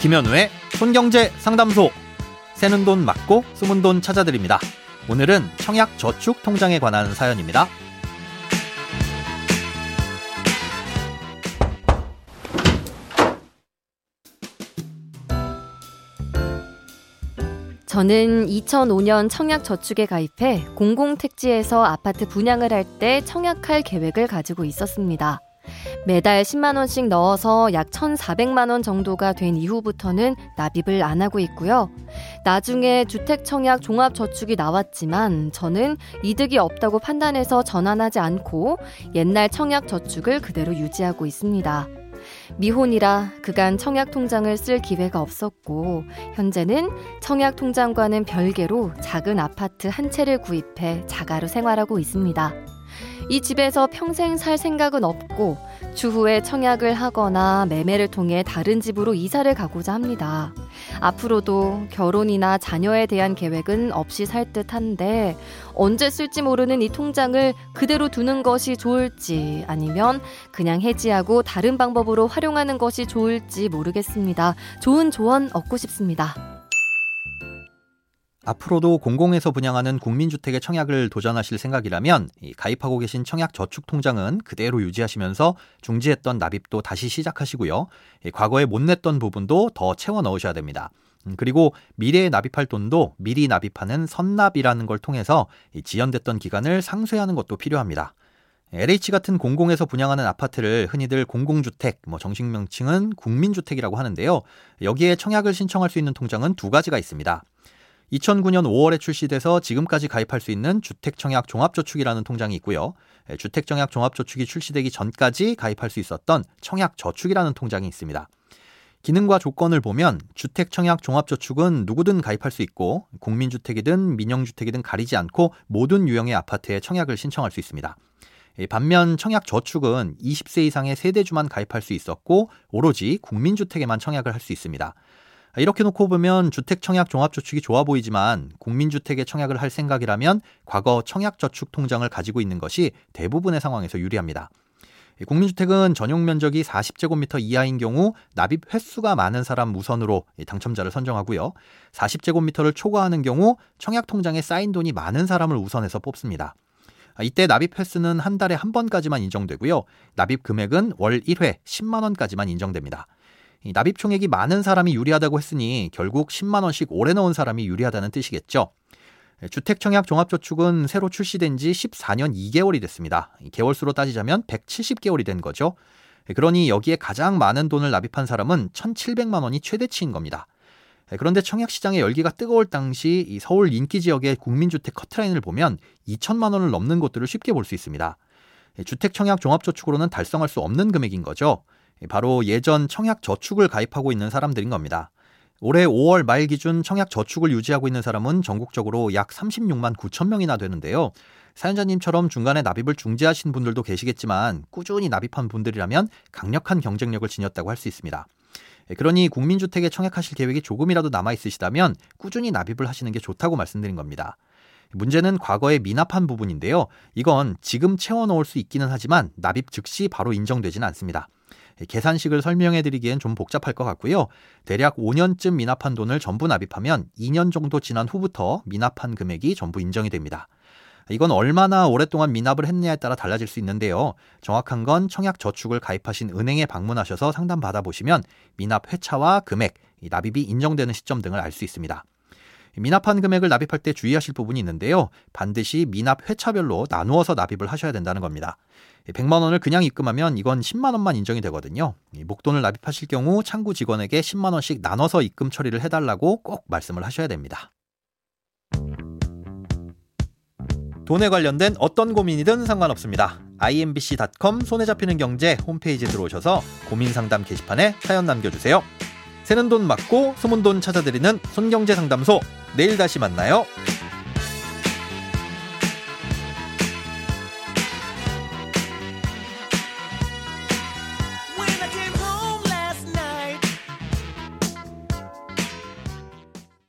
김현우의 손경제 상담소. 새는 돈 맞고 숨은 돈 찾아드립니다. 오늘은 청약 저축 통장에 관한 사연입니다. 저는 2005년 청약 저축에 가입해 공공택지에서 아파트 분양을 할 때 청약할 계획을 가지고 있었습니다. 매달 10만원씩 넣어서 약 1,400만원 정도가 된 이후부터는 납입을 안 하고 있고요. 나중에 주택청약 종합저축이 나왔지만 저는 이득이 없다고 판단해서 전환하지 않고 옛날 청약저축을 그대로 유지하고 있습니다. 미혼이라 그간 청약통장을 쓸 기회가 없었고, 현재는 청약통장과는 별개로 작은 아파트 한 채를 구입해 자가로 생활하고 있습니다. 이 집에서 평생 살 생각은 없고 추후에 청약을 하거나 매매를 통해 다른 집으로 이사를 가고자 합니다. 앞으로도 결혼이나 자녀에 대한 계획은 없이 살 듯한데 언제 쓸지 모르는 이 통장을 그대로 두는 것이 좋을지 아니면 그냥 해지하고 다른 방법으로 활용하는 것이 좋을지 모르겠습니다. 좋은 조언 얻고 싶습니다. 앞으로도 공공에서 분양하는 국민주택의 청약을 도전하실 생각이라면 가입하고 계신 청약 저축 통장은 그대로 유지하시면서 중지했던 납입도 다시 시작하시고요. 과거에 못 냈던 부분도 더 채워 넣으셔야 됩니다. 음, 그리고 미래에 납입할 돈도 미리 납입하는 선납이라는 걸 통해서 지연됐던 기간을 상쇄하는 것도 필요합니다. LH 같은 공공에서 분양하는 아파트를 흔히들 공공주택, 뭐 정식 명칭은 국민주택이라고 하는데요. 여기에 청약을 신청할 수 있는 통장은 두 가지가 있습니다. 2009년 5월에 출시돼서 지금까지 가입할 수 있는 주택청약 종합저축이라는 통장이 있고요. 예, 주택청약 종합저축이 출시되기 전까지 가입할 수 있었던 청약저축이라는 통장이 있습니다. 기능과 조건을 보면 주택청약 종합저축은 누구든 가입할 수 있고 국민주택이든 민영주택이든 가리지 않고 모든 유형의 아파트에 청약을 신청할 수 있습니다. 예, 반면 청약 저축은 20세 이상의 세대주만 가입할 수 있었고 오로지 국민주택에만 청약을 할 수 있습니다. 이렇게 놓고 보면 주택 청약 종합저축이 좋아 보이지만 국민주택에 청약을 할 생각이라면 과거 청약저축 통장을 가지고 있는 것이 대부분의 상황에서 유리합니다. 국민주택은 전용 면적이 40제곱미터 이하인 경우 납입 횟수가 많은 사람 우선으로 당첨자를 선정하고요. 40제곱미터를 초과하는 경우 청약 통장에 쌓인 돈이 많은 사람을 우선해서 뽑습니다. 이때 납입 횟수는 한 달에 한 번까지만 인정되고요. 납입 금액은 월 1회 10만 원까지만 인정됩니다. 납입 총액이 많은 사람이 유리하다고 했으니 결국 10만 원씩 오래 넣은 사람이 유리하다는 뜻이겠죠. 주택청약 종합저축은 새로 출시된 지 14년 2개월이 됐습니다. 개월수로 따지자면 170개월이 된 거죠. 그러니 여기에 가장 많은 돈을 납입한 사람은 1,700만 원이 최대치인 겁니다. 그런데 청약시장의 열기가 뜨거울 당시 서울 인기 지역의 국민주택 커트라인을 보면 2천만 원을 넘는 곳들을 쉽게 볼 수 있습니다. 주택청약 종합저축으로는 달성할 수 없는 금액인 거죠. 바로 예전 청약 저축을 가입하고 있는 사람들인 겁니다. 올해 5월 말 기준 청약 저축을 유지하고 있는 사람은 전국적으로 약 36만 9천 명이나 되는데요. 사연자님처럼 중간에 납입을 중지하신 분들도 계시겠지만 꾸준히 납입한 분들이라면 강력한 경쟁력을 지녔다고 할 수 있습니다. 그러니 국민주택에 청약하실 계획이 조금이라도 남아 있으시다면 꾸준히 납입을 하시는 게 좋다고 말씀드린 겁니다. 문제는 과거에 미납한 부분인데요. 이건 지금 채워 넣을 수 있기는 하지만 납입 즉시 바로 인정되지는 않습니다. 계산식을 설명해 드리기엔 좀 복잡할 것 같고요. 대략 5년쯤 미납한 돈을 전부 납입하면 2년 정도 지난 후부터 미납한 금액이 전부 인정이 됩니다. 이건 얼마나 오랫동안 미납을 했느냐에 따라 달라질 수 있는데요. 정확한 건 청약 저축을 가입하신 은행에 방문하셔서 상담 받아 보시면 미납 회차와 금액, 납입이 인정되는 시점 등을 알 수 있습니다. 미납한 금액을 납입할 때 주의하실 부분이 있는데요. 반드시 미납 회차별로 나누어서 납입을 하셔야 된다는 겁니다. 100만 원을 그냥 입금하면 이건 10만 원만 인정이 되거든요. 목돈을 납입하실 경우 창구 직원에게 10만 원씩 나눠서 입금 처리를 해달라고 꼭 말씀을 하셔야 됩니다. 돈에 관련된 어떤 고민이든 상관없습니다. imbc.com 손에 잡히는 경제 홈페이지에 들어오셔서 고민 상담 게시판에 사연 남겨주세요. 새는 돈 맞고 소문 돈 찾아드리는 손경제 상담소 내일 다시 만나요.